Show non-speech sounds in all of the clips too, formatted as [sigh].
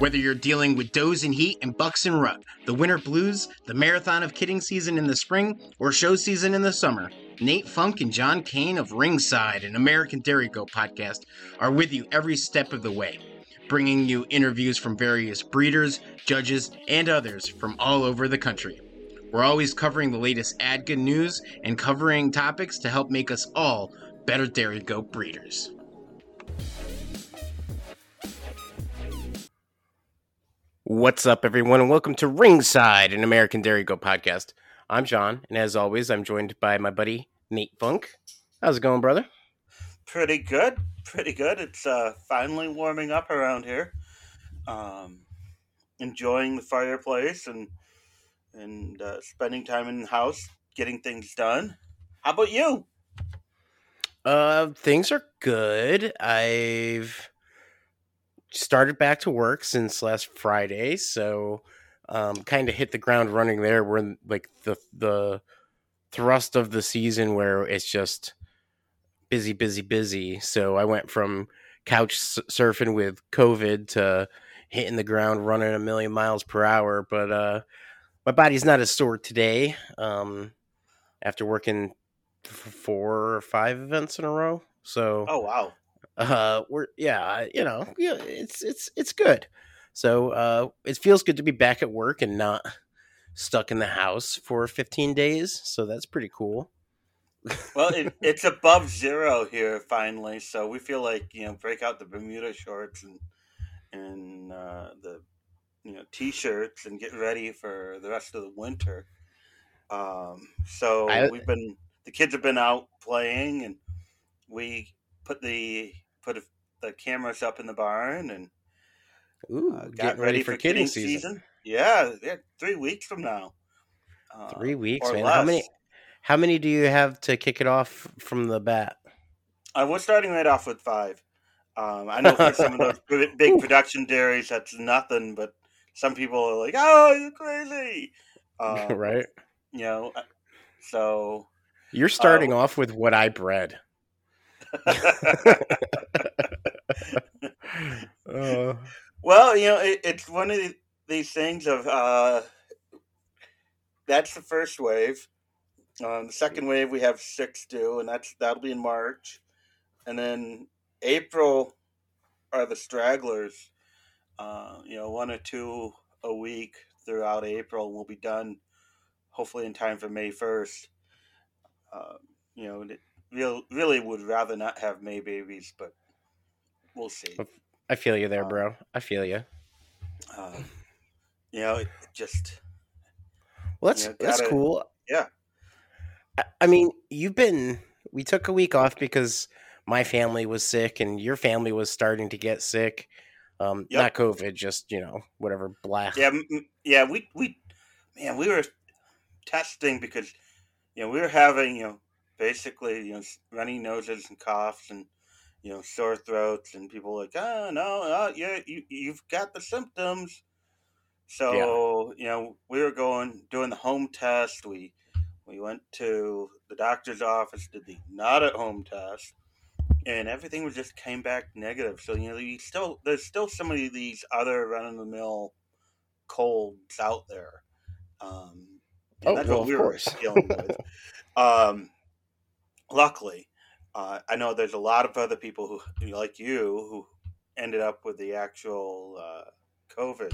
Whether you're dealing with does and heat and bucks and rut, the winter blues, the marathon of kidding season in the spring, or show season in the summer, Nate Funk and John Kane of Ringside and American Dairy Goat podcast are with you every step of the way, bringing you interviews from various breeders, judges, and others from all over the country. We're always covering the latest ADGA news and covering topics to help make us all better dairy goat breeders. What's up, everyone, and welcome to Ringside, an American Dairy Goat podcast. I'm John, and as always, I'm joined by my buddy Nate Funk. How's it going, brother? Pretty good, pretty good. It's uh, finally warming up around here. Um, enjoying the fireplace and and uh, spending time in the house, getting things done. How about you? Uh, things are good. I've started back to work since last Friday, so um, kind of hit the ground running there. We're in like the the thrust of the season where it's just busy, busy, busy. So I went from couch surfing with COVID to hitting the ground running a million miles per hour. But uh, my body's not as sore today um, after working four or five events in a row. So oh wow, uh, we're yeah, you know, yeah, it's it's it's good. So uh, it feels good to be back at work and not stuck in the house for 15 days. So that's pretty cool. well, it, [laughs] it's above zero here finally, so we feel like you know break out the Bermuda shorts and and uh, the you know t-shirts and get ready for the rest of the winter. Um, so I, we've been the kids have been out playing, and we put the put a, the cameras up in the barn and Ooh, uh, got ready, ready, for, kidding, kidding season. season. Yeah, yeah, three weeks from now. Uh, three weeks, man. Less. How many? How many do you have to kick it off from the bat? Uh, we're starting right off with five. Um, I know for some of those [laughs] big production dairies, that's nothing, but some people are like, "Oh, you're crazy," [laughs] um, right? You know, uh, so you're starting uh, off with what I bred. Uh, [laughs] well, you know, it, it's one of these things of uh, that's the first wave. Um, the second wave we have six due, and that's that'll be in March, and then April are the stragglers. Uh, you know, one or two a week throughout April. We'll be done, hopefully in time for May first. Uh, you know, real, really would rather not have May babies, but we'll see. I feel you there, uh, bro. I feel you. Uh, you know, it just. Well, that's you know, gotta, that's cool. Yeah. I mean, you've been. We took a week off because my family was sick and your family was starting to get sick. Um, yep. not COVID, just you know whatever black. Yeah, yeah. We we man, we were testing because you know we were having you know basically you know runny noses and coughs and you know sore throats and people like oh no oh, yeah you you've got the symptoms. So yeah. you know we were going doing the home test. We we went to the doctor's office, did the not at home test and everything was just came back negative. So you know, you still there's still some of these other run of the mill colds out there. Um, oh, that's well, what we were dealing with. [laughs] um, luckily, uh, I know there's a lot of other people who, like you, who ended up with the actual uh, COVID.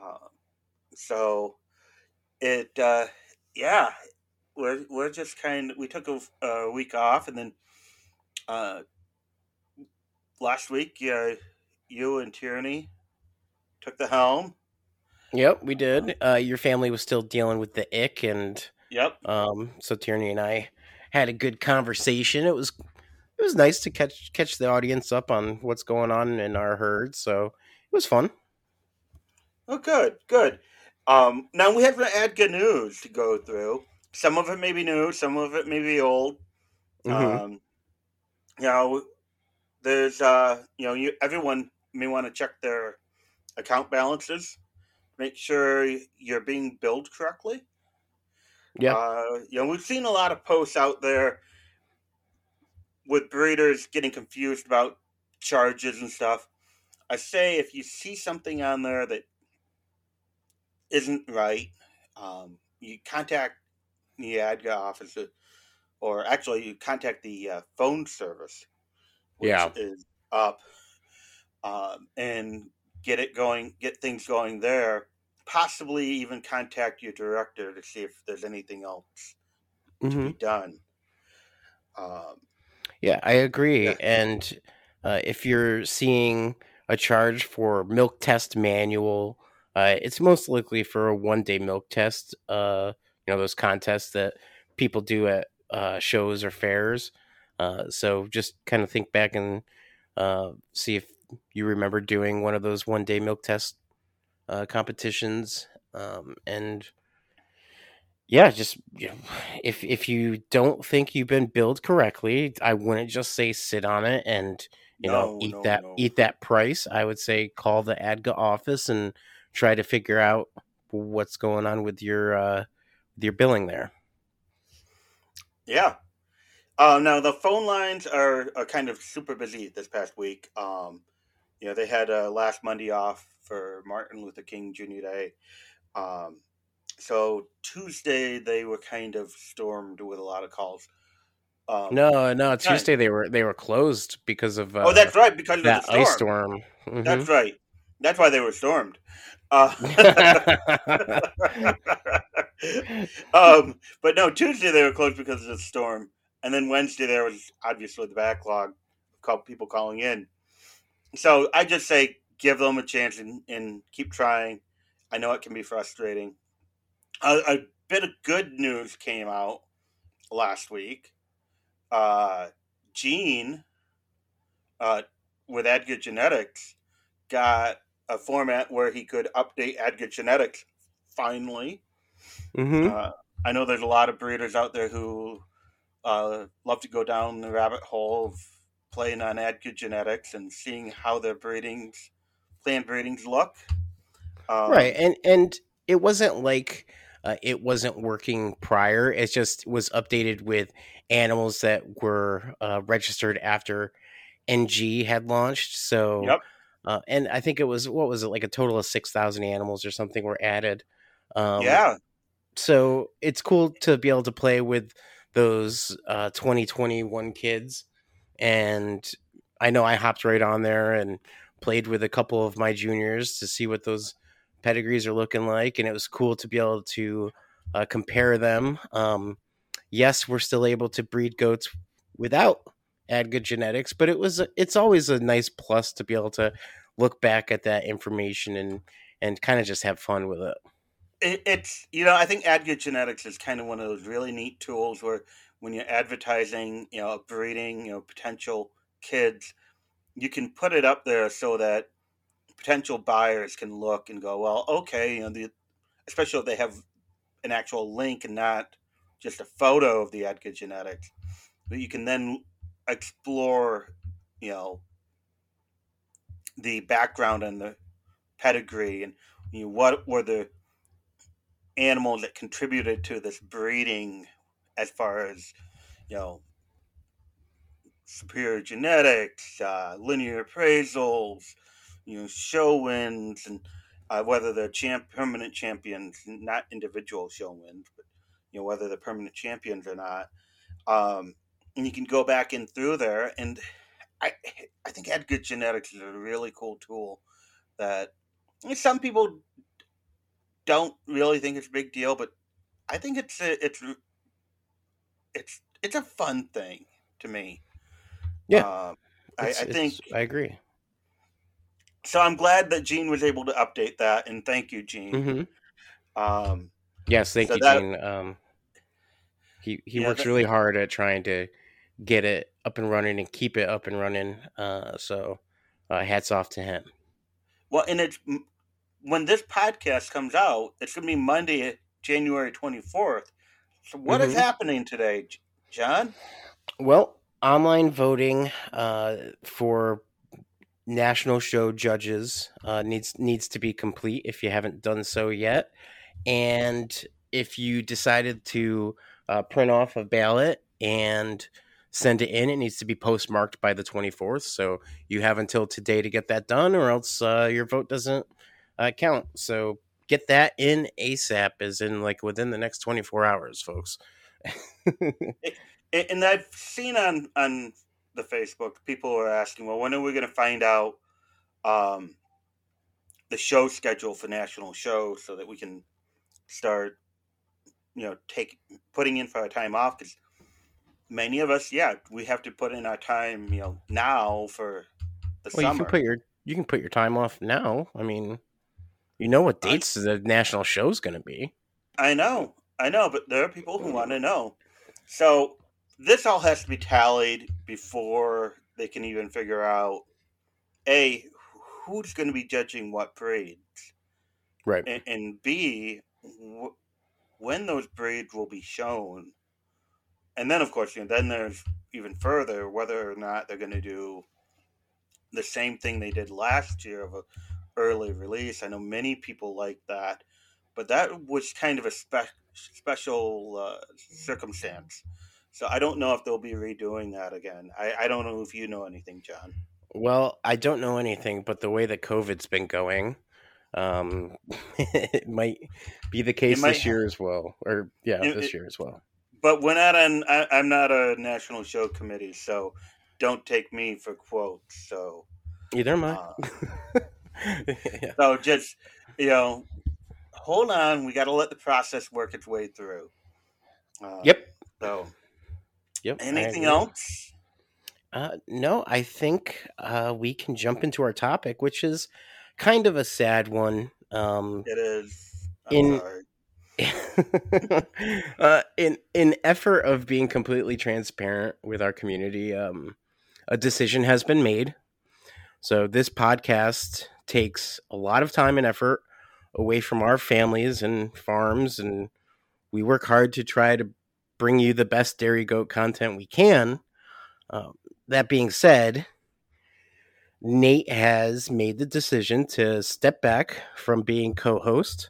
Uh, so it, uh, yeah, we're we're just kind of we took a, a week off and then uh, last week, uh, you and Tierney took the helm. Yep, we did. Uh, your family was still dealing with the ick, and yep. Um, so Tierney and I had a good conversation. It was it was nice to catch catch the audience up on what's going on in our herd. So it was fun. Oh, good, good. Um, now we have to add good news to go through. Some of it may be new, some of it may be old. Mm-hmm. Um, you know, there's uh, you know, you everyone may want to check their account balances, make sure you're being billed correctly. Yeah, uh, you know, we've seen a lot of posts out there with breeders getting confused about charges and stuff. I say if you see something on there that isn't right, um, you contact the ADGA office, uh, or actually you contact the uh, phone service, which Yeah. is up, um, and get it going, get things going there. Possibly even contact your director to see if there's anything else to hmm be done. Um, Yeah, I agree. yeah, And uh, if you're seeing a charge for milk test manual, uh, it's most likely for a one day milk test. Uh, you know, those contests that people do at uh, shows or fairs. Uh, so just kind of think back and uh, see if you remember doing one of those one day milk test uh, competitions. Um, and yeah, just you know, if if you don't think you've been billed correctly, I wouldn't just say sit on it and you know eat no, that no. eat that price. I would say call the ADGA office and try to figure out what's going on with your uh, with your billing there. Yeah. Uh, now the phone lines are, are kind of super busy this past week. Um, you know, they had uh, last Monday off for Martin Luther King Jr. Day. Um, so Tuesday they were kind of stormed with a lot of calls. Um, No, no. Tuesday they were they were closed because of Oh, uh, that's right, because of the that ice storm. storm. hmm That's right. That's why they were stormed. Uh, [laughs] um, but no, Tuesday they were closed because of the storm, and then Wednesday there was obviously the backlog people calling in. So I just say give them a chance and, and keep trying. I know it can be frustrating. A, a bit of good news came out last week. Uh, Gene uh, with ADGA Genetics got a format where he could update ADGA Genetics finally. hmm Uh, I know there's a lot of breeders out there who uh, love to go down the rabbit hole of playing on Genetics and seeing how their breedings, plant breedings look. Um, Right, and and it wasn't like uh, it wasn't working prior. It just was updated with animals that were uh, registered after NG had launched. So, Yep. uh, and I think it was what was it like a total of six thousand animals or something were added. Um, yeah. so it's cool to be able to play with those uh, 2021 kids and i know i hopped right on there and played with a couple of my juniors to see what those pedigrees are looking like and it was cool to be able to uh, compare them. Um, yes we're still able to breed goats without ADGA genetics but it was it's always a nice plus to be able to look back at that information and and kind of just have fun with it. It, it's you know I think ADGA Genetics is kind of one of those really neat tools where when you're advertising you know breeding you know potential kids you can put it up there so that potential buyers can look and go well okay you know the especially if they have an actual link and not just a photo of the ADGA Genetics but you can then explore you know the background and the pedigree and you know, what were the animals that contributed to this breeding as far as you know superior genetics uh, linear appraisals you know show wins and uh, whether they're champ permanent champions not individual show wins but you know whether they're permanent champions or not um, and you can go back in through there and i i think ADGA genetics is a really cool tool that some people don't really think it's a big deal, but I think it's a, it's it's it's a fun thing to me. Yeah. um, I, I think i agree so. I'm glad that Gene was able to update that, and thank you, Gene. hmm Um, Yes, thank So you, that- Gene. Um, he he Yeah, works that- really hard at trying to get it up and running and keep it up and running. Uh, so uh, hats off to him. well, and it's when this podcast comes out, it's gonna be Monday, January 24th. So what is Mhm. happening today, John? Well, online voting uh, for national show judges uh, needs needs to be complete if you haven't done so yet. And if you decided to uh, print off a ballot and send it in. It needs to be postmarked by the 24th. So you have until today to get that done, or else uh, your vote doesn't uh, count. So get that in ASAP, as in like within the next 24 hours, folks. [laughs] and I've seen on on the Facebook people are asking, well, when are we going to find out um, the show schedule for national shows so that we can start, you know, take putting in for our time off because many of us, yeah, we have to put in our time, you know, now for the well, summer. You can put your you can put your time off now. I mean, you know what dates I, the national show's going to be. I know, I know, but there are people who want to know. So this all has to be tallied before they can even figure out a who's going to be judging what parades, right, and, and b wh- when those parades will be shown, and then of course you know then there's even further whether or not they're going to do the same thing they did last year of a early release. I know many people like that, but that was kind of a spe- special uh, circumstance so I don't know if they'll be redoing that again. I, I don't know if you know anything, John. Well, I don't know anything, but the way that COVID's been going, um, [laughs] it might be the case this year as well. Or yeah, it, this it, year as well. But we're not on. I, I'm not a national show committee, so don't take me for quotes. So either am I. Uh, [laughs] [laughs] yeah. So just you know, hold on. We got to let the process work its way through. Uh, yep. So Yep. Anything else? Uh, no, I think uh, we can jump into our topic, which is kind of a sad one. Um, it is. I'm in [laughs] uh, in in effort of being completely transparent with our community, um, a decision has been made. So this podcast takes a lot of time and effort away from our families and farms, and we work hard to try to bring you the best dairy goat content we can. Um, that being said, Nate has made the decision to step back from being co host.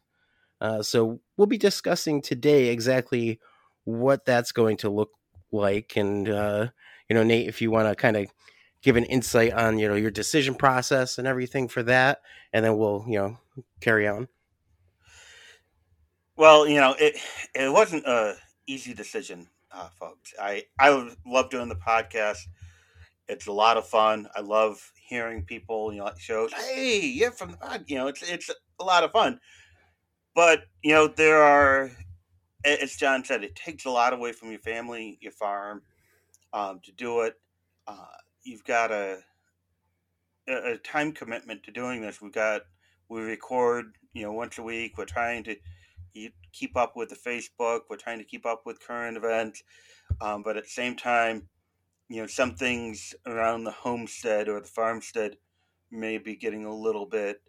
Uh, so we'll be discussing today exactly what that's going to look like. And, uh, you know, Nate, if you want to kind of give an insight on, you know, your decision process and everything for that, and then we'll, you know, carry on. Well, you know, it it wasn't a easy decision, uh, folks. I I love doing the podcast. It's a lot of fun. I love hearing people, you know, shows. Hey, you're from the. You know, it's it's a lot of fun. But you know, there are, as John said, it takes a lot away from your family, your farm, um, to do it. Uh, you've got a, a time commitment to doing this. We've got we record, you know, once a week. We're trying to keep up with the Facebook. We're trying to keep up with current events, um, but at the same time, you know, some things around the homestead or the farmstead may be getting a little bit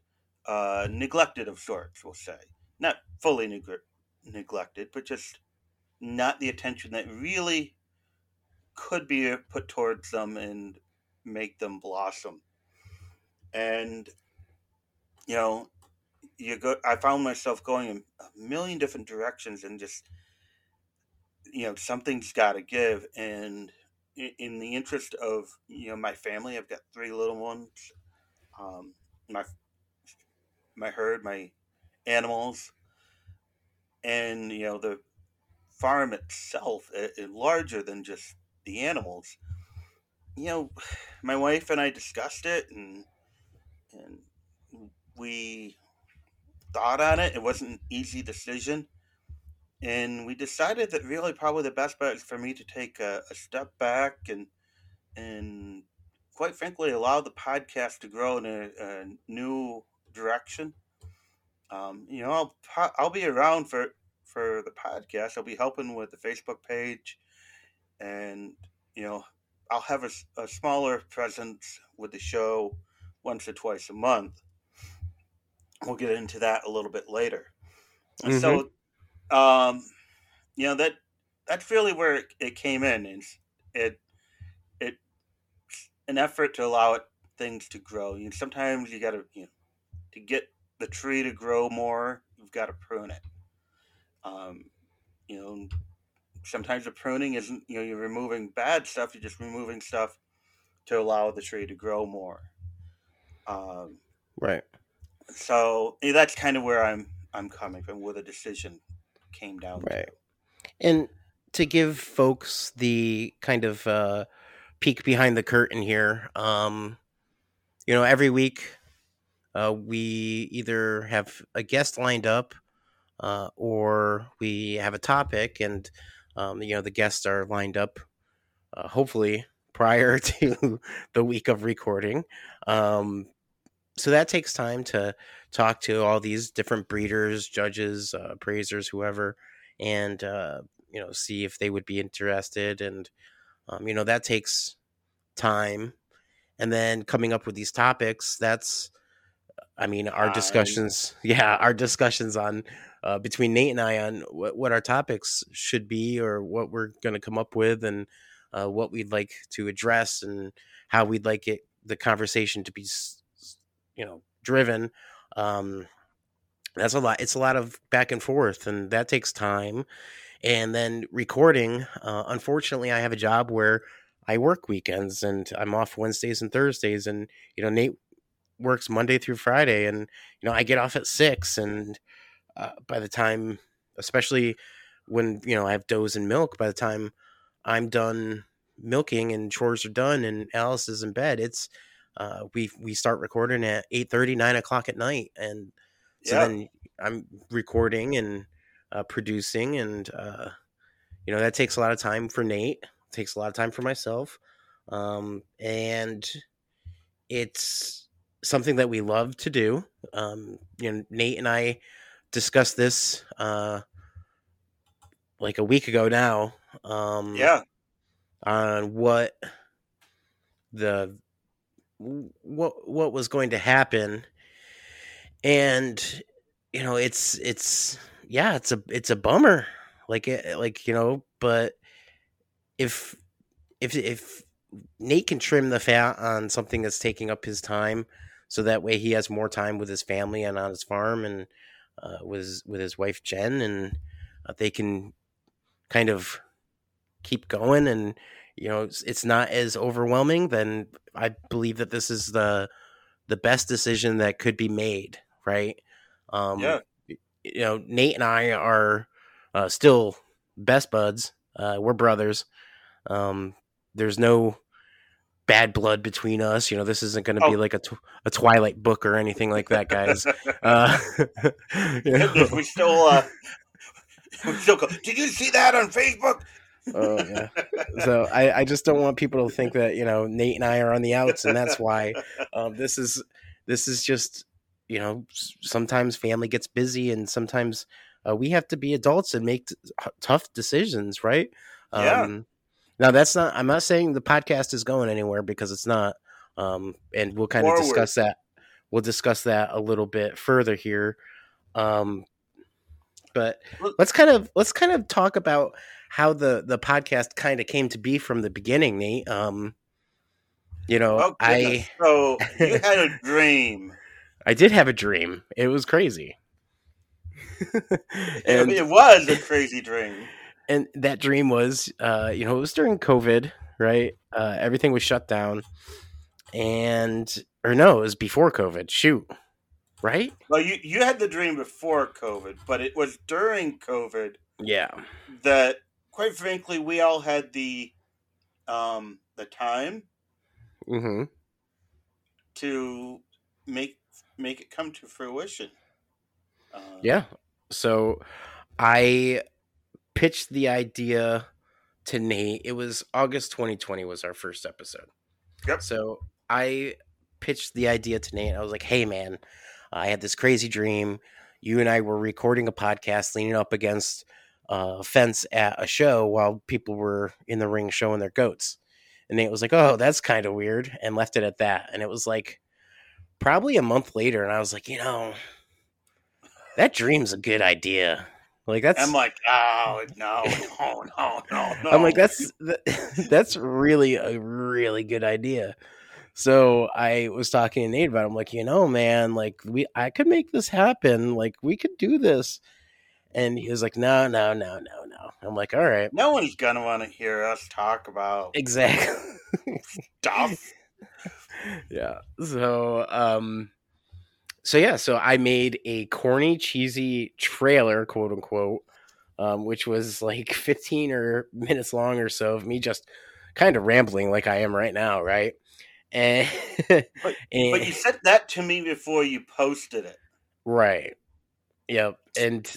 uh, neglected of sorts. We'll say not fully neg- neglected, but just not the attention that really could be put towards them and make them blossom. And you know, you go i found myself going in a million different directions and just you know something's got to give and in, the interest of you know my family i've got three little ones um, my my herd my animals and you know the farm itself is larger than just the animals you know my wife and i discussed it and and we thought on it. It wasn't an easy decision. And we decided that really probably the best bet is for me to take a, a step back and and quite frankly allow the podcast to grow in a, a new direction. Um, you know, I'll I'll be around for for the podcast. I'll be helping with the Facebook page, and you know, I'll have a, a smaller presence with the show once or twice a month we'll get into that a little bit later. Mm-hmm. So, um, you know that that's really where it, it came in. Is it it an effort to allow it things to grow. You know, sometimes you got to you know to get the tree to grow more, you've got to prune it. Um, you know, sometimes the pruning isn't you know you're removing bad stuff. You're just removing stuff to allow the tree to grow more. Um, right. So that's kind of where I'm I'm coming from, where the decision came down. Right. To. And to give folks the kind of uh, peek behind the curtain here, um, you know, every week uh, we either have a guest lined up uh, or we have a topic, and um, you know the guests are lined up, uh, hopefully prior [laughs] to the week of recording. Um, so that takes time to talk to all these different breeders, judges, uh, appraisers, whoever, and uh, you know see if they would be interested, and um, you know that takes time, and then coming up with these topics. That's, I mean, our discussions. [laughs] Yeah, our discussions on uh, between Nate and I on what, what our topics should be or what we're going to come up with and uh, what we'd like to address and how we'd like it the conversation to be you know driven um, that's a lot it's a lot of back and forth and that takes time. And then recording uh, unfortunately i have a job where i work weekends and i'm off wednesdays and thursdays and you know nate works monday through friday and you know i get off at six and uh, by the time, especially when you know I have does and milk, by the time I'm done milking and chores are done and Alice is in bed, it's uh, we we start recording at 8 30, 9 o'clock at night, and so yeah. then I'm recording and uh, producing, and uh, you know that takes a lot of time for Nate, takes a lot of time for myself, um, and it's something that we love to do. Um, you know, Nate and I discussed this uh, like a week ago now. Um, yeah. On what the what what was going to happen, and you know it's it's yeah it's a it's a bummer like it eh, like you know but if if if Nate can trim the fat on something that's taking up his time so that way he has more time with his family and on his farm and uh, with with his wife Jen, and uh, they can kind of keep going. And you know, it's, it's not as overwhelming. Then I believe that this is the the best decision that could be made. Right? Um, yeah. You know, Nate and I are uh, still best buds. Uh, we're brothers. Um, there's no bad blood between us. You know, this isn't going to oh. be like a, tw- a Twilight book or anything like that, guys. [laughs] uh, [laughs] you know. We still, uh, [laughs] we still go, did you see that on Facebook? oh yeah. So I, I just don't want people to think that you know Nate and I are on the outs, and that's why um, this is this is just you know sometimes family gets busy, and sometimes uh, we have to be adults and make t- tough decisions, right? Yeah. Now that's not. I'm not saying the podcast is going anywhere because it's not. Um, and we'll kind of discuss that. We'll discuss that a little bit further here. Um, but let's kind of let's kind of talk about how the the podcast kind of came to be from the beginning, Nate. Um, you know, oh, I so you [laughs] had a dream. I did have a dream. It was crazy. [laughs] and it was a [laughs] crazy dream and that dream was, uh, you know, it was during COVID, right? Uh, everything was shut down, and or no, it was before COVID. Shoot, right? Well, you you had the dream before COVID, but it was during COVID. Yeah. That, quite frankly, we all had the, um, the time. Mm-hmm. To make make it come to fruition. Uh, yeah. So, I pitched the idea to Nate. It was August 2020 was our first episode. Yep. So I pitched the idea to Nate. I was like, "Hey, man, I had this crazy dream. You and I were recording a podcast, leaning up against a fence at a show while people were in the ring showing their goats." And Nate was like, "Oh, that's kind of weird," and left it at that. And it was like probably a month later, and I was like, you know, that dream's a good idea. Like that's I'm like, oh no, no, no, no, no. I'm like, that's [laughs] that's really a really good idea. So I was talking to Nate about. It. I'm like, you know, man, like we, I could make this happen. Like we could do this. And he was like, no, no, no, no, no. I'm like, all right, No one's gonna want to hear us talk about exactly. stuff. [laughs] yeah. So, um, so yeah, so I made a corny, cheesy trailer, quote unquote, um, which was like [laughs] 15 or minutes long or so of me just kind of rambling like I am right now, right? And, But [laughs] and you said that to me before you posted it. right, yep, and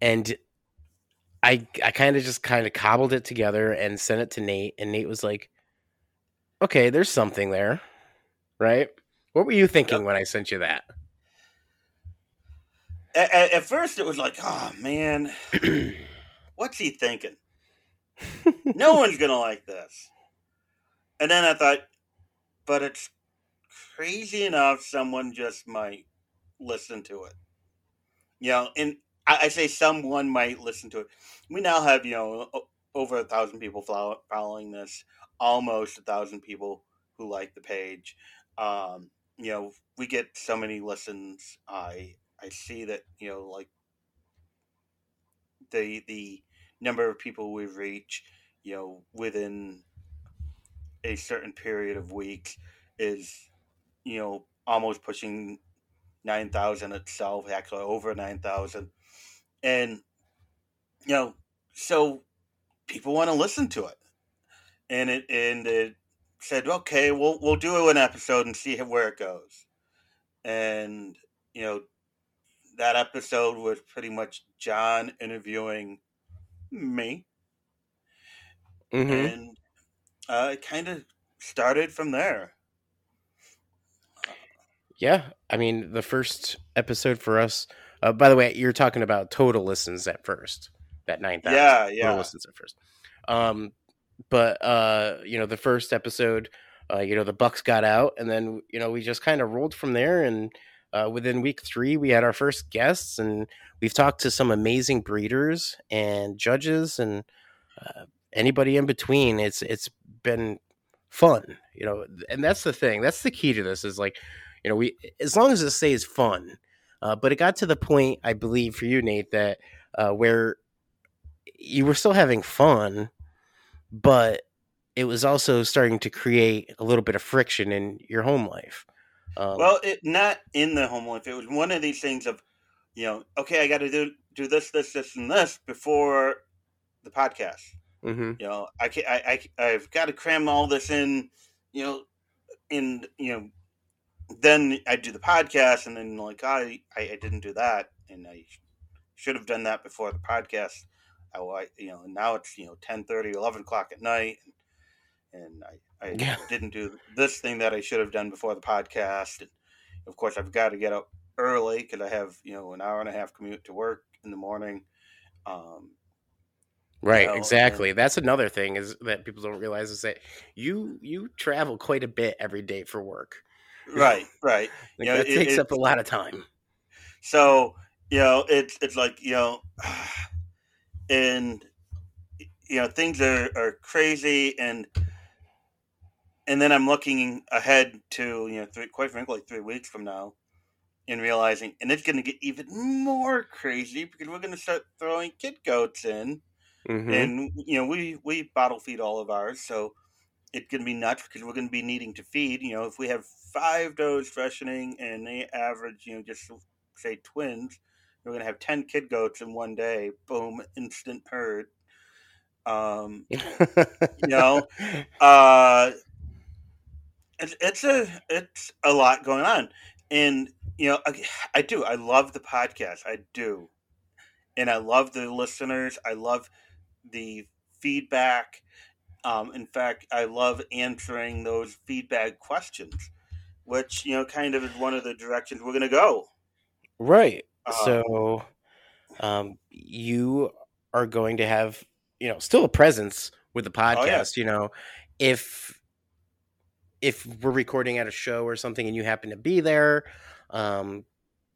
and I I kind of just kind of cobbled it together and sent it to Nate, and Nate was like, "Okay, there's something there, right?" What were you thinking when I sent you that? At, at, at first, it was like, oh man, [clears throat] what's he thinking? No one's gonna like this. And then I thought, but it's crazy enough. Someone just might listen to it. You know, and I, I say someone might listen to it. We now have you know over a thousand people follow, following this, almost a thousand people who like the page. Um, you know, we get so many listens. I I see that you know like the the number of people we reach, you know, within a certain period of weeks is, you know, almost pushing nine thousand itself, actually over nine thousand, and you know, so people want to listen to it, and it and it said, okay, we'll we'll do an episode and see where it goes, and you know, that episode was pretty much John interviewing me, hmm and uh, it kind of started from there. Yeah, I mean the first episode for us. Uh, by the way, you're talking about total listens at first. That nine thousand Yeah, total yeah, listens at first. Um, but uh, you know the first episode, uh, you know the Bucks got out, and then you know we just kind of rolled from there. And uh, within week three, we had our first guests, and we've talked to some amazing breeders and judges, and uh, anybody in between. It's it's been fun, you know, and that's the thing. That's the key to this is like, you know, we as long as it stays fun. Uh, but it got to the point, I believe, for you, Nate, that uh, where you were still having fun, but it was also starting to create a little bit of friction in your home life. Um, Well, it not in the home life. It was one of these things of, you know, okay, I got to do do this, this, this, and this before the podcast. mhm. You know, I can I, I I've got to cram all this in. You know, in you know, then I do the podcast, and then like I I, I didn't do that, and I should have done that before the podcast. I, I you know, now it's you know 10, 11 o'clock at night, and, and I I Yeah. didn't do this thing that I should have done before the podcast. And of course, I've got to get up early because I have you know an hour and a half commute to work in the morning. Um, Right, know, exactly. That's another thing is that people don't realize is that you you travel quite a bit every day for work. right, right. [laughs] Like Yeah, that it- takes it- up a lot of time. So you know, it's it's like you know, [sighs] and you know things are are crazy, and and then I'm looking ahead to you know, three, quite frankly, three weeks from now, and realizing, and it's going to get even more crazy because we're going to start throwing kid goats in, Mhm. and you know we we bottle feed all of ours, so it's going to be nuts because we're going to be needing to feed. You know, if we have five does freshening and they average, you know, just say twins, we're going to have ten kid goats in one day. Boom, instant herd. Um, you know, [laughs] uh, it's it's a it's a lot going on, and you know, I, I do. I love the podcast. I do, and I love the listeners. I love the feedback. Um, in fact, I love answering those feedback questions, which you know, kind of is one of the directions we're going to go. right. Uh, so um you are going to have, you know, still a presence with the Oh, yeah. podcast, you know, if if we're recording at a show or something and you happen to be there, um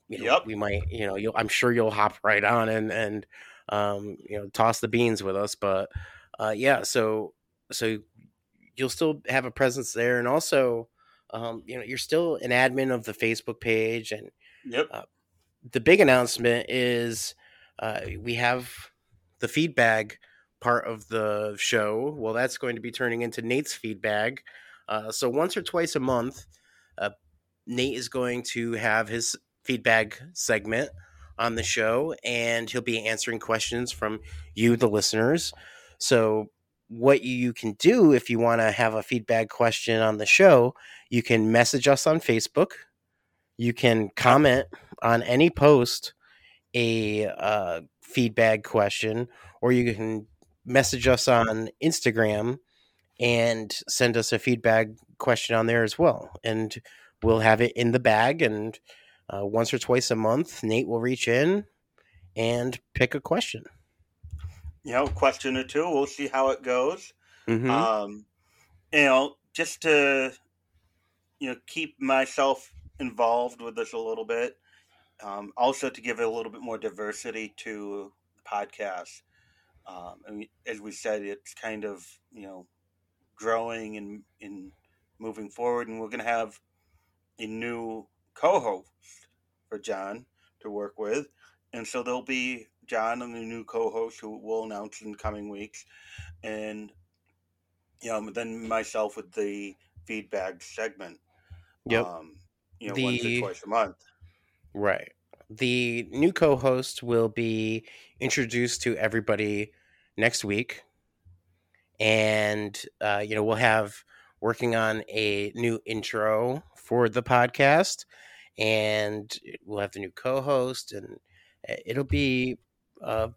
you know, Yep. we might, you know, you'll I'm sure you'll hop right on and and um you know, toss the beans with us, but uh yeah, so so you'll still have a presence there and also um you know, you're still an admin of the Facebook page and Yep. The big announcement is uh, we have the feedback part of the show, well, that's going to be turning into Nate's feedback. Uh, so once or twice a month, uh, Nate is going to have his feedback segment on the show, and he'll be answering questions from you, the listeners. So what you can do if you want to have a feedback question on the show, you can message us on Facebook. You can comment on any post a uh, feedback question, or you can message us on Instagram and send us a feedback question on there as well. And we'll have it in the bag. And uh, once or twice a month, Nate will reach in and pick a question. You know, question or two. We'll see how it goes. Mm-hmm. Um, you know, just to you know keep myself involved with this a little bit. Um, also to give it a little bit more diversity to the podcast. Um, and as we said, it's kind of you know growing and in moving forward, and we're going to have a new co-host for John to work with, and so there'll be John and the new co-host who we'll announce in the coming weeks, and you know then myself with the feedback segment. Yep. Um, you know, once or twice a month. Right. The new co host will be introduced to everybody next week. And, uh, you know, we'll have working on a new intro for the podcast. And we'll have the new co host, and uh, it'll be uh,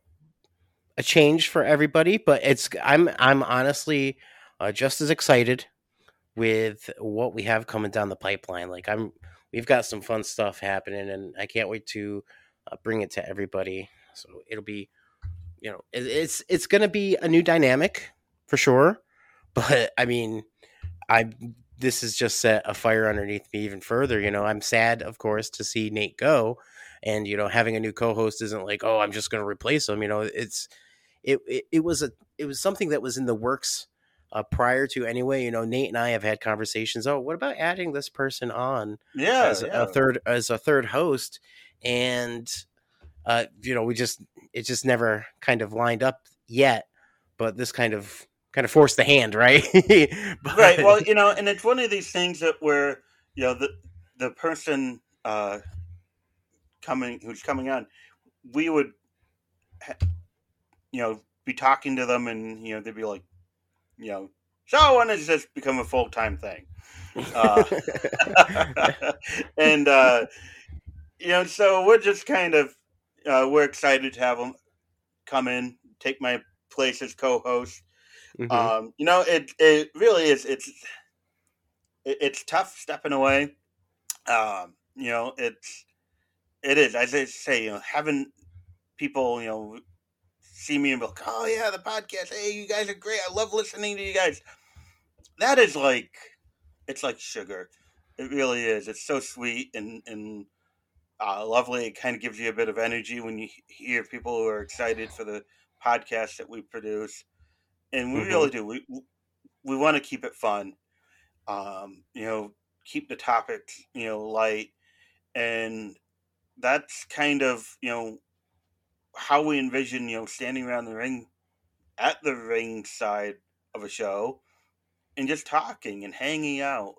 a change for everybody. But it's, I'm, I'm honestly uh, just as excited with what we have coming down the pipeline. Like, I'm, we've got some fun stuff happening, and I can't wait to uh, bring it to everybody. So it'll be, you know, it, it's it's going to be a new dynamic for sure. [laughs] But I mean, I this has just set a fire underneath me even further. You know, I'm sad, of course, to see Nate go, and you know, having a new co-host isn't like, oh, I'm just going to replace him. You know, it's it, it it was a it was something that was in the works uh, prior to anyway. You know, Nate and I have had conversations. Oh, what about adding this person on Yeah, as yeah. a third as a third host? And uh, you know, we just it just never kind of lined up yet. But this kind of kind of forced the hand, right? But- [laughs] right. Well, you know, and it's one of these things that where you know the the person uh, coming who's coming on, we would, ha- you know, be talking to them, and you know, they'd be like, you know, so when does just become a full time thing? Uh, [laughs] and uh, you know, so we're just kind of uh, we're excited to have them come in, take my place as co-host. Mhm. Um, you know, it it really is. It's it's tough stepping away. Um, you know, it's it is as I say. You know, having people you know see me and be like, "Oh yeah, the podcast. Hey, you guys are great. I love listening to you guys." That is like it's like sugar. It really is. It's so sweet and and uh, lovely. It kind of gives you a bit of energy when you hear people who are excited for the podcast that we produce, and we Mhm. really do. We we want to keep it fun. Um, you know, keep the topics you know light, and that's kind of you know how we envision you know standing around the ring at the ring side of a show and just talking and hanging out.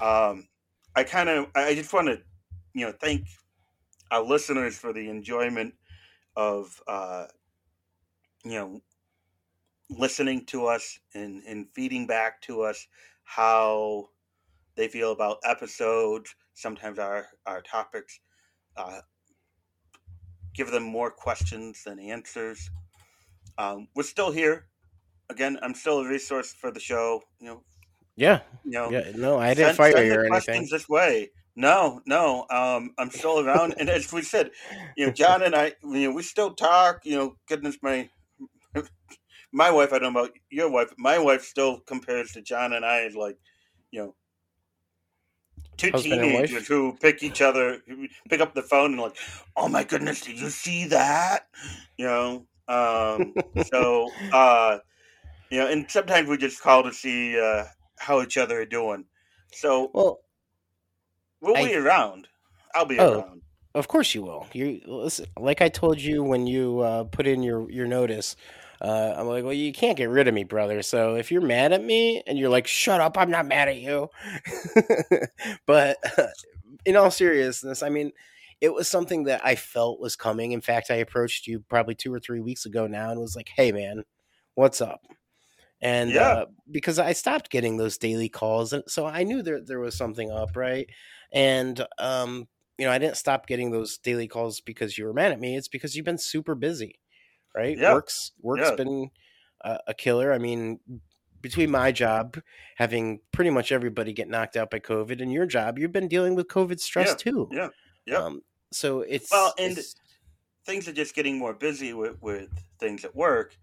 Um, I kind of I just want to you know thank our listeners for the enjoyment of uh, you know listening to us and, and feeding back to us how they feel about episodes. Sometimes our our topics uh, give them more questions than answers. Um, we're still here. Again, I'm still a resource for the show. You know, yeah, you know, yeah. No, I didn't send, fire send you or questions anything. this way. No, no, um, I'm still around, and as we said, you know, John and I, you know, we still talk. You know, goodness, my my wife, I don't know about your wife. My wife still compares to John and I as like, you know, two Husband teenagers who pick each other, who pick up the phone and like, oh my goodness, did you see that? You know, um, so uh, you know, and sometimes we just call to see uh, how each other are doing. So Well, we'll I- be around. I'll be Oh. around. Of course you will. You listen, like I told you when you uh, put in your your notice. Uh, I'm like, well, you can't get rid of me, brother. So if you're mad at me and you're like, shut up, I'm not mad at you. [laughs] but in all seriousness, I mean, it was something that I felt was coming. In fact, I approached you probably two or three weeks ago now and was like, hey, man, what's up? And Yeah. uh, because I stopped getting those daily calls, and so I knew there there was something up, right? And um, you know, I didn't stop getting those daily calls because you were mad at me. It's because you've been super busy, right? Yeah. Works work's Yeah. been a, a killer. I mean, between my job having pretty much everybody get knocked out by COVID, and your job, you've been dealing with COVID stress Yeah, too. yeah, yeah. Um, so it's Well, and- it's- Things are just getting more busy with, with things at work,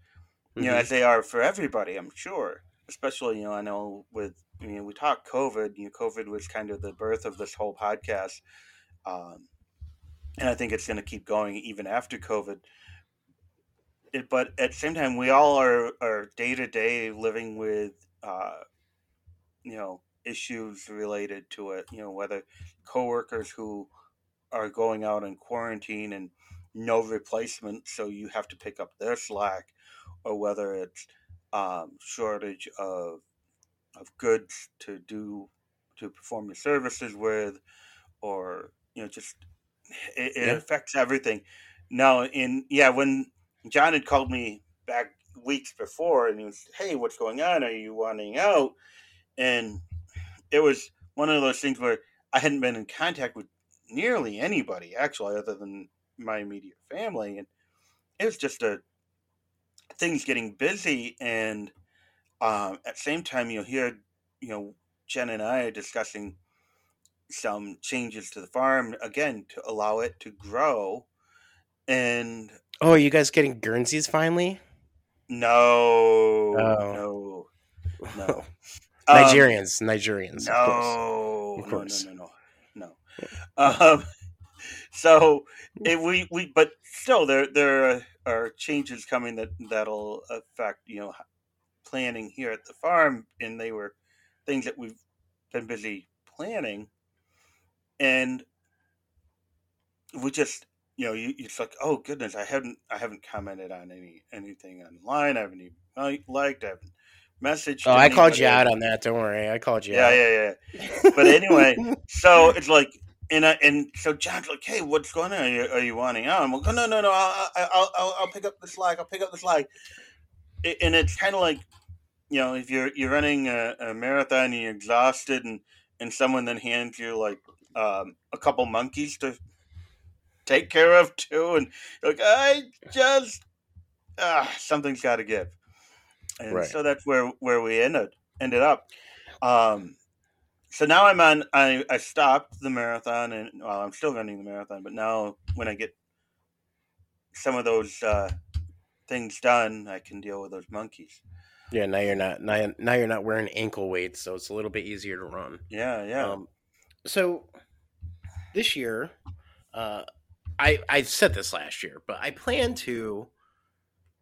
you know, Mhm. as they are for everybody, I'm sure. Especially, you know, I know with, you know, we talk COVID, you know, COVID was kind of the birth of this whole podcast. Um, and I think it's going to keep going even after COVID. It, but at the same time, we all are, are day to day living with, uh, you know, issues related to it, you know, whether coworkers who are going out in quarantine and no replacement, so you have to pick up their slack, or whether it's um, shortage of of goods to do to perform your services with, or you know, just it, it Yeah. affects everything. Now, in yeah, when John had called me back weeks before, and he was, "Hey, what's going on? Are you wanting out?" and it was one of those things where I hadn't been in contact with nearly anybody actually, other than my immediate family, and it was just a things getting busy, and um, at the same time, you know, here, you know, Jen and I are discussing some changes to the farm again to allow it to grow, and oh, are you guys getting Guernseys finally? no, Oh. no, no, [laughs] Um, Nigerians, Nigerians, No, of course. Of no, no, no, no, no. Um, [laughs] so [laughs] it, we we but still there there are changes coming that that'll affect you know planning here at the farm, and they were things that we've been busy planning, and we just you know you it's like oh goodness I haven't I haven't commented on any anything online I haven't even liked I haven't messaged Oh, I called you out on that. Don't worry, I called you yeah out. yeah yeah But anyway, so it's like, and I, and so John's like, "Hey, what's going on? Are you, are you wanting out?" I'm like, "Oh, no, no, no. I'll, I'll, I'll, I'll pick up the slack. I'll pick up the slack." And it's kind of like, you know, if you're you're running a, a marathon and you're exhausted, and and someone then hands you like um, a couple monkeys to take care of too, and like, I just ah, something's got to give, and Right. so that's where where we ended ended up. Um, so now I'm on. I, I stopped the marathon, and well, I'm still running the marathon. But now, when I get some of those uh, things done, I can deal with those monkeys. Yeah, now you're not now, now you're not wearing ankle weights, so it's a little bit easier to run. Yeah, yeah. Um, so this year, uh, I I said this last year, but I plan to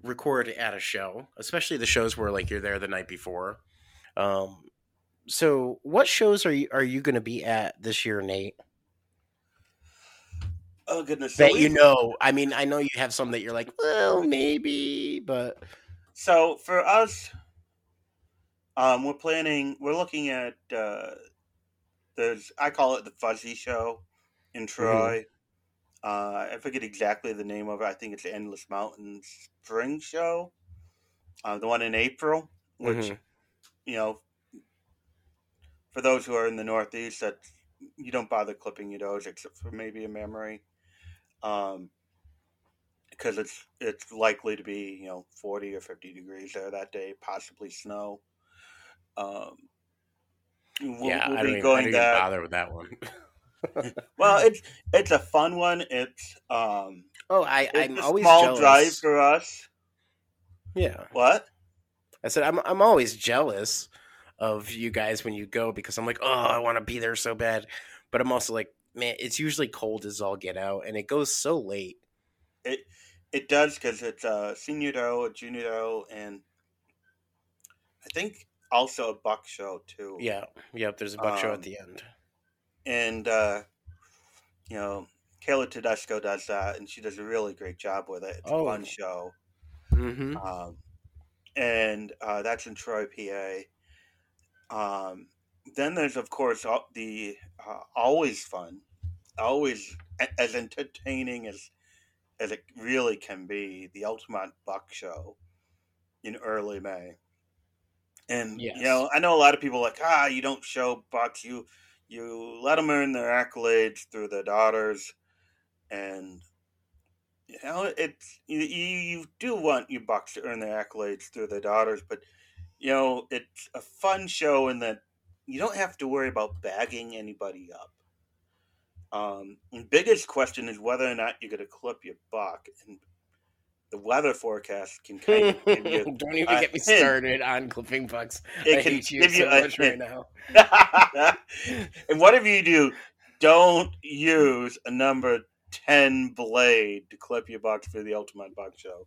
record at a show, especially the shows where like you're there the night before. Um, so what shows are you are you going to be at this year, Nate? oh goodness. So That you know, I mean, I know you have some that you're like, well, maybe, but So for us, um, we're planning. We're looking at. Uh, there's. I call it the Fuzzy Show in Troy. Uh, I forget exactly the name of it. I think it's Endless Mountain Spring Show. Uh, the one in April, which Mhm. you know, for those who are in the Northeast, that you don't bother clipping your toes except for maybe a memory, um, because it's it's likely to be you know forty or fifty degrees there that day, possibly snow. Um, we'll, yeah, we'll I don't, be even, I going don't even bother with that one. [laughs] Well, it's it's a fun one. It's um, oh, I it's I'm a always small jealous. drive for us. Yeah. What? I said I'm I'm always jealous of you guys when you go because I'm like, oh, I want to be there so bad, but I'm also like, man, it's usually cold as all get out, and it goes so late. It it does because it's a senior doe, a junior doe, and I think also a buck show too. Yeah, yep. There's a buck show Um, at the end. And uh, you know Kayla Tedesco does that, and she does a really great job with it. It's Oh. a fun show. Mm-hmm. Um, and uh, that's in Troy, PA. Um, then there's, of course, the uh, always fun, always a- as entertaining as as it really can be, the Ultimate Buck Show in early May. And Yes. you know, I know a lot of people are like, ah, you don't show bucks, you you let them earn their accolades through their daughters, and you know, it's you, you do want your bucks to earn their accolades through their daughters, but you know, it's a fun show in that you don't have to worry about bagging anybody up. Um, biggest question is whether or not you're going to clip your buck, and the weather forecast can [laughs] kind of give you. Don't even get me hint. started on clipping bucks. It I can hate you give you so a much right now. [laughs] and whatever you do, don't [laughs] use a number ten blade to clip your bucks for the ultimate buck show.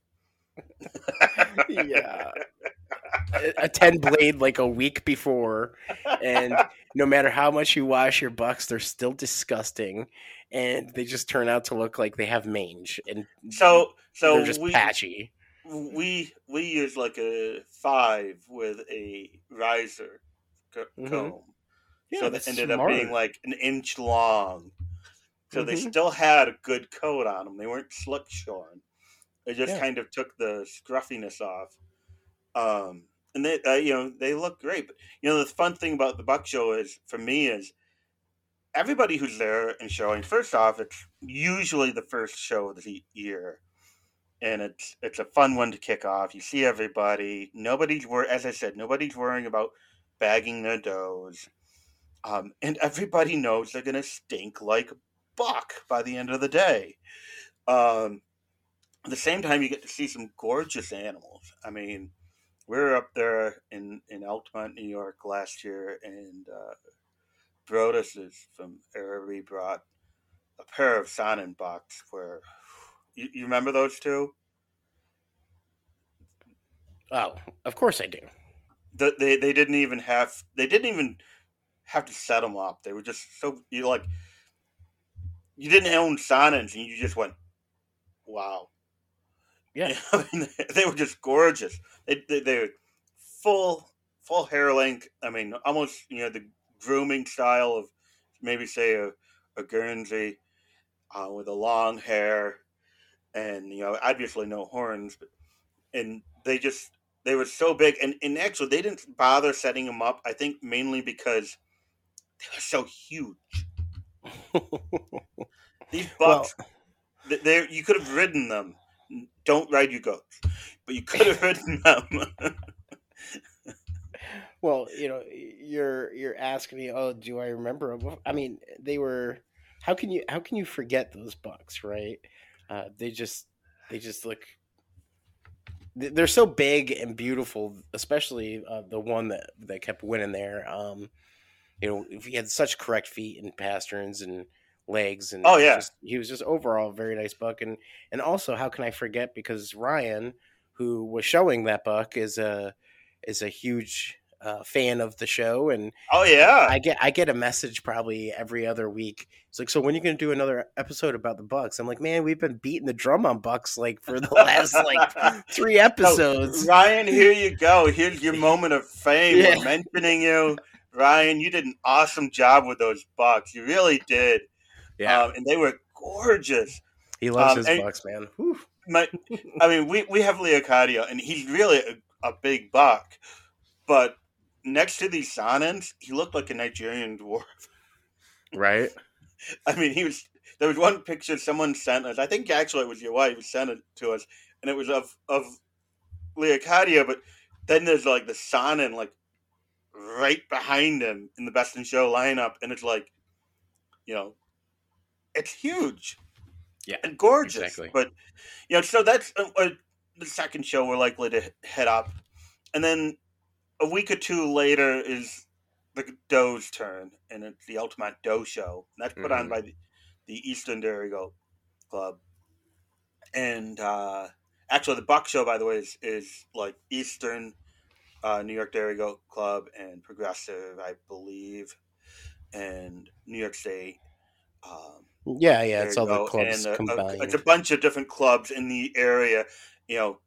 yeah. A- A 10 blade like a week before. And no matter how much you wash your bucks, they're still disgusting. And they just turn out to look like they have mange. And So, so they're just we, patchy. we we use like a five with a riser Mhm. comb. Yeah, so that ended up being like an inch long. So they Mhm. still had a good coat on them. They weren't slick shorn. They just Yeah. kind of took the scruffiness off. Um, and they, uh, you know, they look great. But you know, the fun thing about the Buck Show is, for me, is everybody who's there and showing. First off, it's usually the first show of the year, and it's it's a fun one to kick off. You see everybody. Nobody's wor as I said, nobody's worrying about bagging their does. Um, and everybody knows they're gonna stink like buck by the end of the day. Um, at the same time, you get to see some gorgeous animals. I mean, we were up there in in Altamont, New York last year, and uh, Brodus is from Araby brought a pair of Saanen bucks. Where you, you remember those two? Oh, of course I do. The, they they didn't even have they didn't even have to set them up. They were just so you like you didn't own Saanens and you just went, wow. Yeah. [laughs] I mean, they were just gorgeous. They, they, they were full full hair length. I mean, almost you know the grooming style of maybe say a, a Guernsey uh, with a long hair, and you know obviously no horns, but and they just they were so big, and and actually they didn't bother setting them up. I think mainly because they were so huge. These [laughs] bucks, th they you could have ridden them. Don't ride your goats, but you could have [laughs] ridden them. [laughs] Well, you know, you're you're asking me, oh, do I remember them? I mean, they were. How can you how can you forget those bucks, right? Uh, they just they just look. they- They're so big and beautiful, especially uh, the one that that kept winning there. Um, you know, he had such correct feet and pasterns and legs, and Oh, yeah. just- he was just overall a very nice buck. And and also, how can I forget? Because Ryan, who was showing that buck, is a is a huge uh, fan of the show, and oh yeah, I get I get a message probably every other week. It's like, so when are you going to do another episode about the Bucks? I'm like, man, we've been beating the drum on Bucks like for the last like [laughs] three episodes. Ryan, here you go. Here's your [laughs] moment of fame. Yeah. We're mentioning you, Ryan. You did an awesome job with those bucks. You really did. Yeah, um, and they were gorgeous. he loves um, his and- Bucks, man. Whew. My, I mean, we we have Leocadio, and he's really a, a big buck, but next to these Saanens, he looked like a Nigerian dwarf. Right? [laughs] I mean, he was. There was one picture someone sent us. I think actually it was your wife who sent it to us, and it was of of Leocadia. But then there's like the Saanen like right behind him in the best in show lineup, and it's like, you know, it's huge, Yeah, and gorgeous. exactly. But you know, so that's uh, uh, the second show we're likely to head up, and then a week or two later is the Doe's turn, and it's the Ultimate Doe Show. And that's put on Mhm. by the, the Eastern Dairy Goat Club. And uh, actually, the Buck Show, by the way, is, is like Eastern uh, New York Dairy Goat Club and Progressive, I believe, and New York State. Um, Yeah, yeah, it's all the clubs And uh, a, a, it's a bunch of different clubs in the area, you know,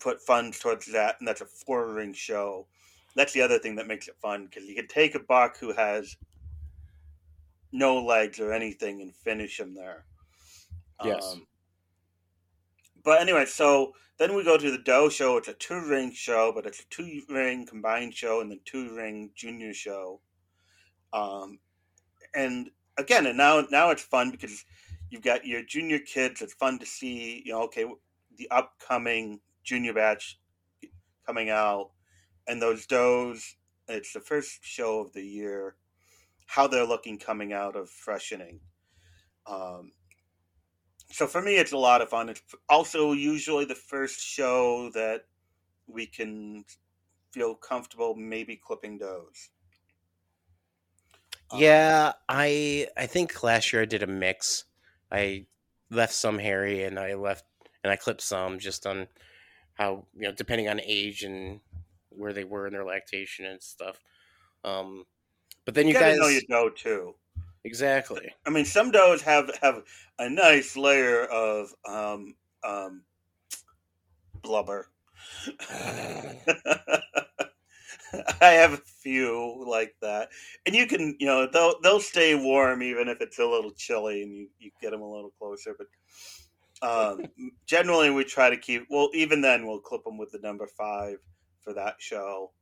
put funds towards that, and that's a four ring show. That's the other thing that makes it fun because you can take a buck who has no legs or anything and finish him there. Yes. Um, but anyway, so then we go to the Doe show. It's a two ring show, but it's a two ring combined show and the two ring junior show. Um, and again, and now now it's fun because you've got your junior kids. It's fun to see, you know, okay, the upcoming junior batch coming out, and those does. It's the first show of the year. How they're looking coming out of freshening. Um, so for me, it's a lot of fun. It's also usually the first show that we can feel comfortable maybe clipping does. Um, Yeah, I I think last year I did a mix. I left some hairy and I left and I clipped some just on how you know depending on age and where they were in their lactation and stuff. Um, but then you you guys know your doe too. exactly. I mean, some does have have a nice layer of um, um, blubber. [laughs] I have a few like that, and you can, you know, they'll they'll stay warm even if it's a little chilly, and you, you get them a little closer. But um, generally, we try to keep. Well, even then, we'll clip them with the number five for that show,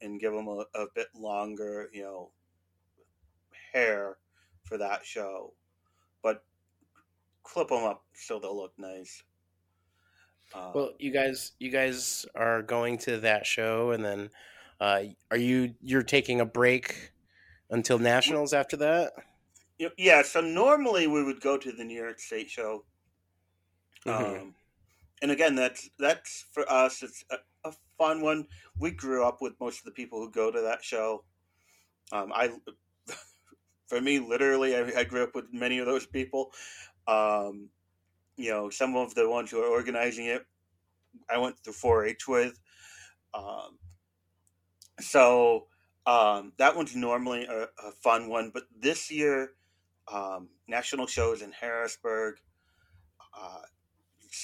and give them a, a bit longer, you know, hair for that show, but clip them up so they'll look nice. Um, Well, you guys you guys are going to that show and then uh, are you you're taking a break until nationals after that? yeah, so normally we would go to the New York State show. Mhm. Um, and again, that's that's for us. It's a, a fun one. We grew up with most of the people who go to that show. Um, I, [laughs] for me, literally, I, I grew up with many of those people. Um, you know, some of the ones who are organizing it, I went through 4-H with. Um, so um, that one's normally a, a fun one, but this year, um, national shows in Harrisburg. Uh,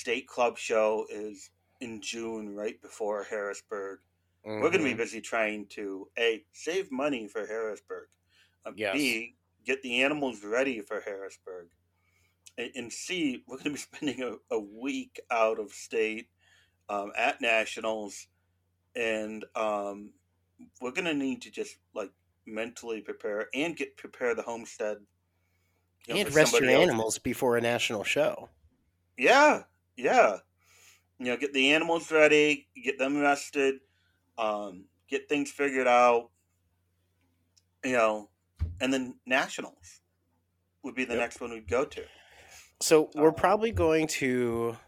state club show is in June, right before Harrisburg. We're going to be busy trying to a save money for Harrisburg, uh, Yes. b get the animals ready for Harrisburg, and, and c we're going to be [laughs] spending a, a week out of state um, at nationals, and um, we're going to need to just like mentally prepare and get prepare the homestead. you know, and rest your else. animals before a national show. Yeah, yeah. You know, get the animals ready, get them rested, um, get things figured out. You know, and then nationals would be the Yep. next one we'd go to. So we're Uh, probably going to,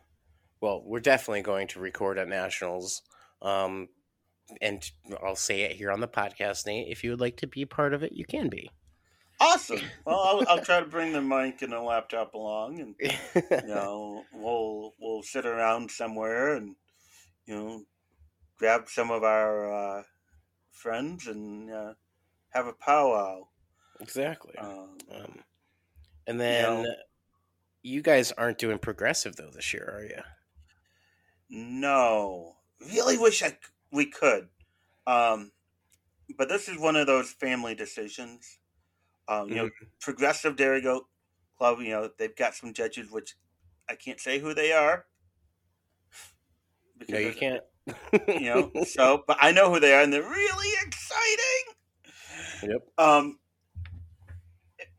well, we're definitely going to record at nationals. Um, and I'll say it here on the podcast, Nate. If you would like to be part of it, you can be. Awesome. Well, I'll, I'll try to bring the mic and a laptop along, and you [laughs] know, we'll we'll sit around somewhere and you know, grab some of our uh, friends and uh, have a powwow. exactly. Um, Um, and then know- you guys aren't doing progressive though this year, are you? No, really wish I we could, um, but this is one of those family decisions. Um, you know, Progressive Dairy Goat Club. You know, they've got some judges, which I can't say who they are. No, you can't. You know, so [laughs] but I know who they are, and they're really exciting. Yep. Um,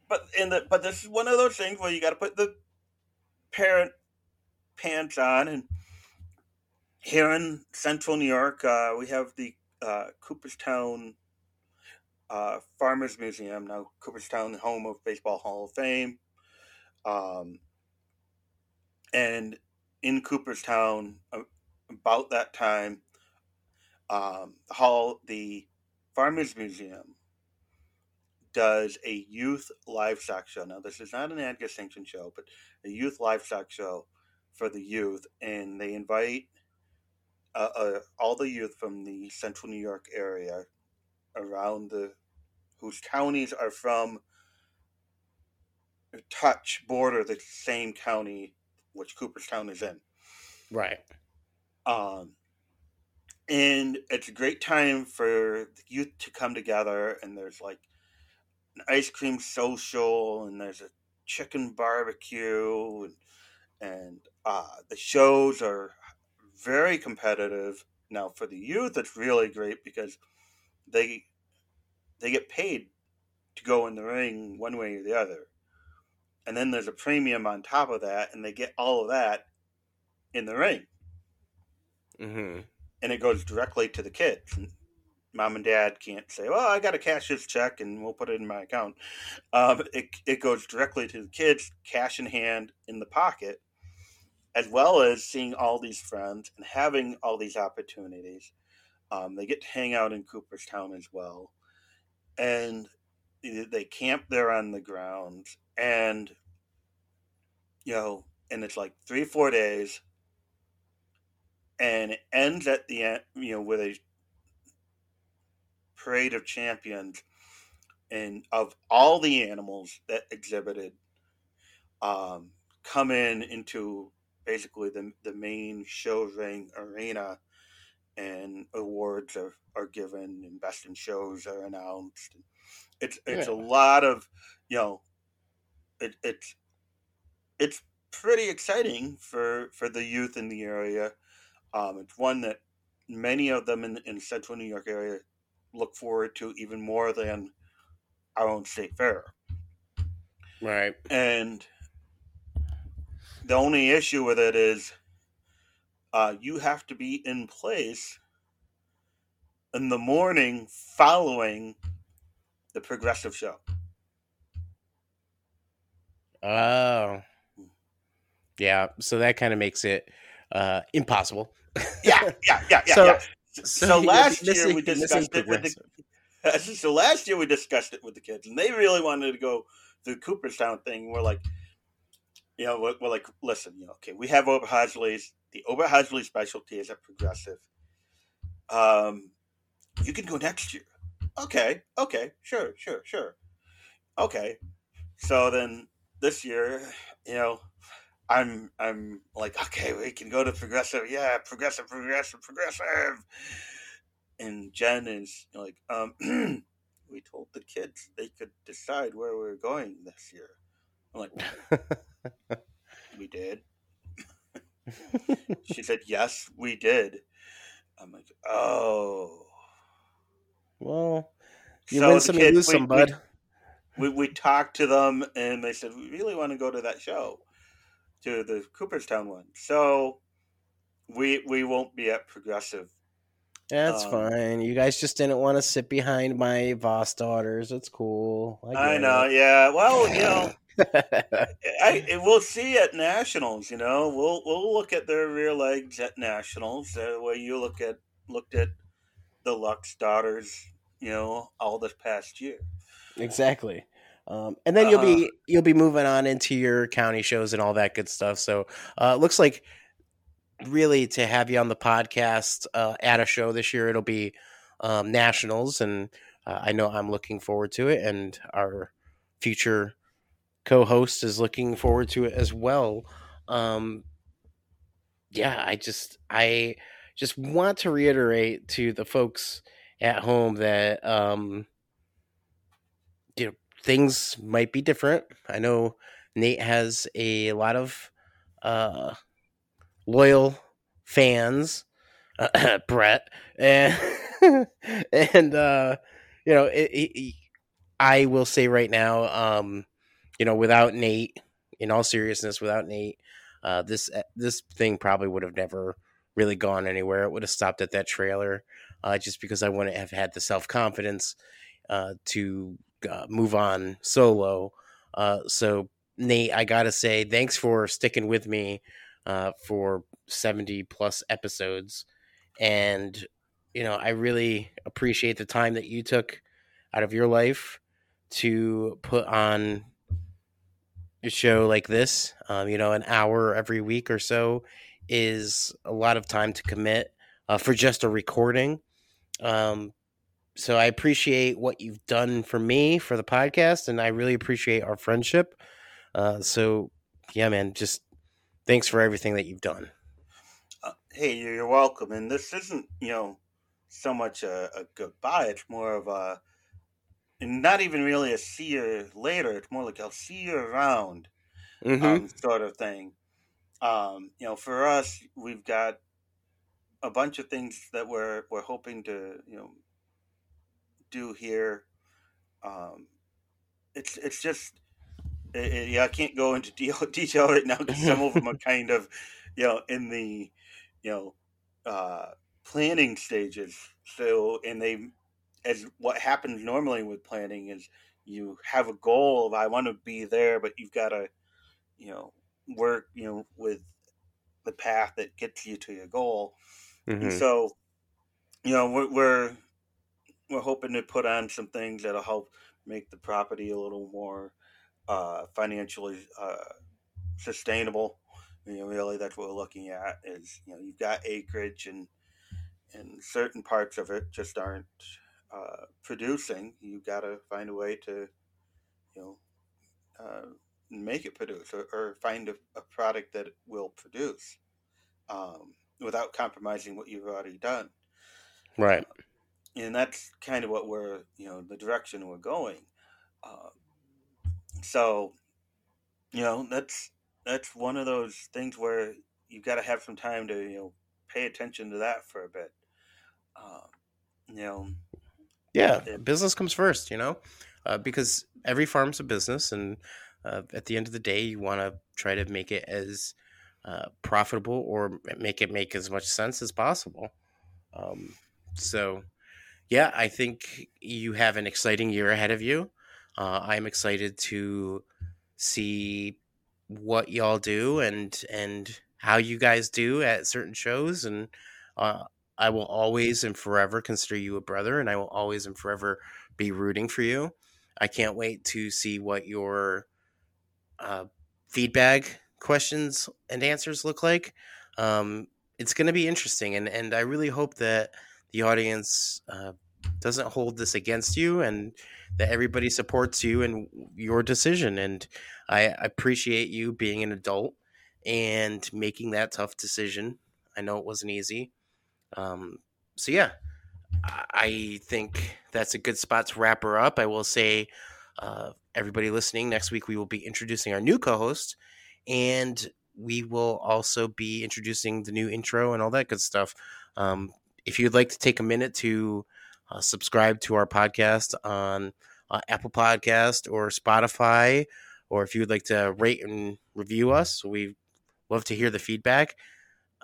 but in the but this is one of those things where you got to put the parent pants on, and here in Central New York, uh, we have the uh, Cooperstown uh, Farmers Museum now. Cooperstown, home of Baseball Hall of Fame, um, and in Cooperstown, about that time, um, the hall the Farmers Museum does a youth livestock show. Now, this is not an ADGA sanctioned show, but a youth livestock show for the youth, and they invite uh, uh, all the youth from the central New York area around the whose counties are from touch border the same county which Cooperstown is in. Right. Um, and it's a great time for the youth to come together, and there's like an ice cream social, and there's a chicken barbecue, and and uh, the shows are very competitive. Now for the youth, it's really great because they they get paid to go in the ring one way or the other, and then there's a premium on top of that, and they get all of that in the ring, Mm-hmm. and it goes directly to the kids. Mom and dad can't say, "Well, I got to cash this check and we'll put it in my account." Um, it it goes directly to the kids, cash in hand in the pocket, as well as seeing all these friends and having all these opportunities. Um, they get to hang out in Cooperstown as well, and they camp there on the grounds, and you know, and it's like three four days, and it ends at the end, you know, with a parade of champions and of all the animals that exhibited um, come in into basically the, the main show ring arena and awards are, are given and best in shows are announced. It's it's a lot of you know it, it's it's pretty exciting for for the youth in the area. Um, it's one that many of them in, in central new york area look forward to even more than our own state fair. Right. and the only issue with it is uh, you have to be in place in the morning following the progressive show. Oh. Yeah. So that kind of makes it uh, impossible. Yeah, yeah, yeah, yeah. So- yeah. So, So, [laughs] last year missing- we discussed it with the [laughs] so last year we discussed it with the kids, and they really wanted to go the Cooperstown thing. We're like, you know, we're, we're like, listen, you know, okay, we have Oberhasli's. The Oberhasli specialty is a progressive. Um, you can go next year. Okay, okay, sure, sure, sure. Okay, so then this year, you know, I'm I'm like, okay, we can go to progressive. Yeah, progressive, progressive, progressive. And Jen is like, um, [clears throat] we told the kids they could decide where we are going this year. I'm like, [laughs] we did. she said, yes, we did. I'm like, oh. well, you So win some, you lose we- some, bud. we, we talked to them and they said we really want to go to that show to the cooperstown one so we we won't be at progressive That's um, fine. You guys just didn't want to sit behind my Voss daughters. It's cool. i get know yeah well you know it. [laughs] I, we'll see at nationals you know we'll we'll look at their rear legs at nationals the way you look at looked at the lux daughters you know all this past year exactly. Um, and then you'll Uh-huh. be you'll be moving on into your county shows and all that good stuff. So uh, it looks like really to have you on the podcast uh, at a show this year, it'll be um, nationals, and uh, I know I'm looking forward to it, and our future co-host is looking forward to it as well. Um, yeah, I just I just want to reiterate to the folks at home that um, you know things might be different. I know Nate has a lot of uh, loyal fans, uh, [clears throat] Brett, and [laughs] and uh, you know, it, it, I will say right now, um, you know, without Nate, in all seriousness, without Nate, uh, this this thing probably would have never really gone anywhere. It would have stopped at that trailer, uh, just because I wouldn't have had the self confidence uh, to uh, move on solo. Uh, so Nate, I gotta say, thanks for sticking with me uh, for seventy plus episodes, and you know I really appreciate the time that you took out of your life to put on show like this. Um, you know, an hour every week or so is a lot of time to commit uh, for just a recording. Um, so I appreciate what you've done for me for the podcast, and I really appreciate our friendship. Uh, so yeah, man, just thanks for everything that you've done. Uh, hey, you're welcome. And this isn't, you know, so much a, a goodbye. It's more of a, and not even really a see you later. It's more like I'll see you around, Mm-hmm. um, sort of thing. Um, you know, for us, we've got a bunch of things that we're we're hoping to, you know, do here. Um, it's it's just it, it- yeah, I can't go into [laughs] deal, detail right now because some of them are [laughs] kind of you know in the you know uh, planning stages. So and they as what happens normally with planning is you have a goal of I want to be there, but you've got to you know work you know with the path that gets you to your goal. And hmm so you know we're, we're we're hoping to put on some things that'll help make the property a little more uh, financially uh, sustainable. You know, really, that's what we're looking at. Is you know, you've got acreage and and certain parts of it just aren't uh, producing. You've got to find a way to you know uh, make it produce or, or find a, a product that will produce um, without compromising what you've already done Right. and that's kind of what we're you know the direction we're going uh, so you know that's that's one of those things where you've got to have some time to you know pay attention to that for a bit uh, you know Yeah, business comes first, you know, uh, because every farm's a business, and uh, at the end of the day, you want to try to make it as uh, profitable or make it make as much sense as possible. Um, so, yeah, I think you have an exciting year ahead of you. Uh, I'm excited to see what y'all do and and how you guys do at certain shows and uh, I will always and forever consider you a brother, and I will always and forever be rooting for you. I can't wait to see what your uh, feedback questions and answers look like. Um, it's going to be interesting, and and I really hope that the audience uh, doesn't hold this against you, and that everybody supports you and your decision. And I appreciate you being an adult and making that tough decision. I know it wasn't easy. Um, so yeah, I- think that's a good spot to wrap her up. I will say, uh, everybody listening, next week we will be introducing our new co-host, and we will also be introducing the new intro and all that good stuff. Um, if you'd like to take a minute to uh, subscribe to our podcast on uh, Apple Podcast or Spotify, or if you would like to rate and review us, we love to hear the feedback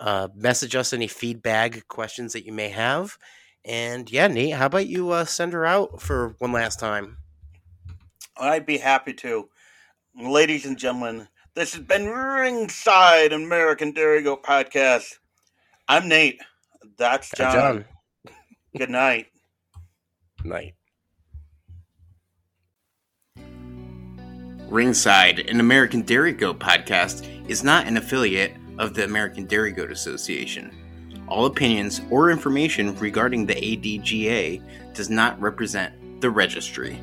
uh, message us any feedback questions that you may have. And yeah, Nate, how about you uh, send her out for one last time? i'd be happy to ladies and gentlemen this has been ringside american dairy goat podcast i'm nate that's john, John, good night night. Ringside, an American Dairy Goat podcast, is not an affiliate of the American Dairy Goat Association. All opinions or information regarding the ADGA does not represent the registry.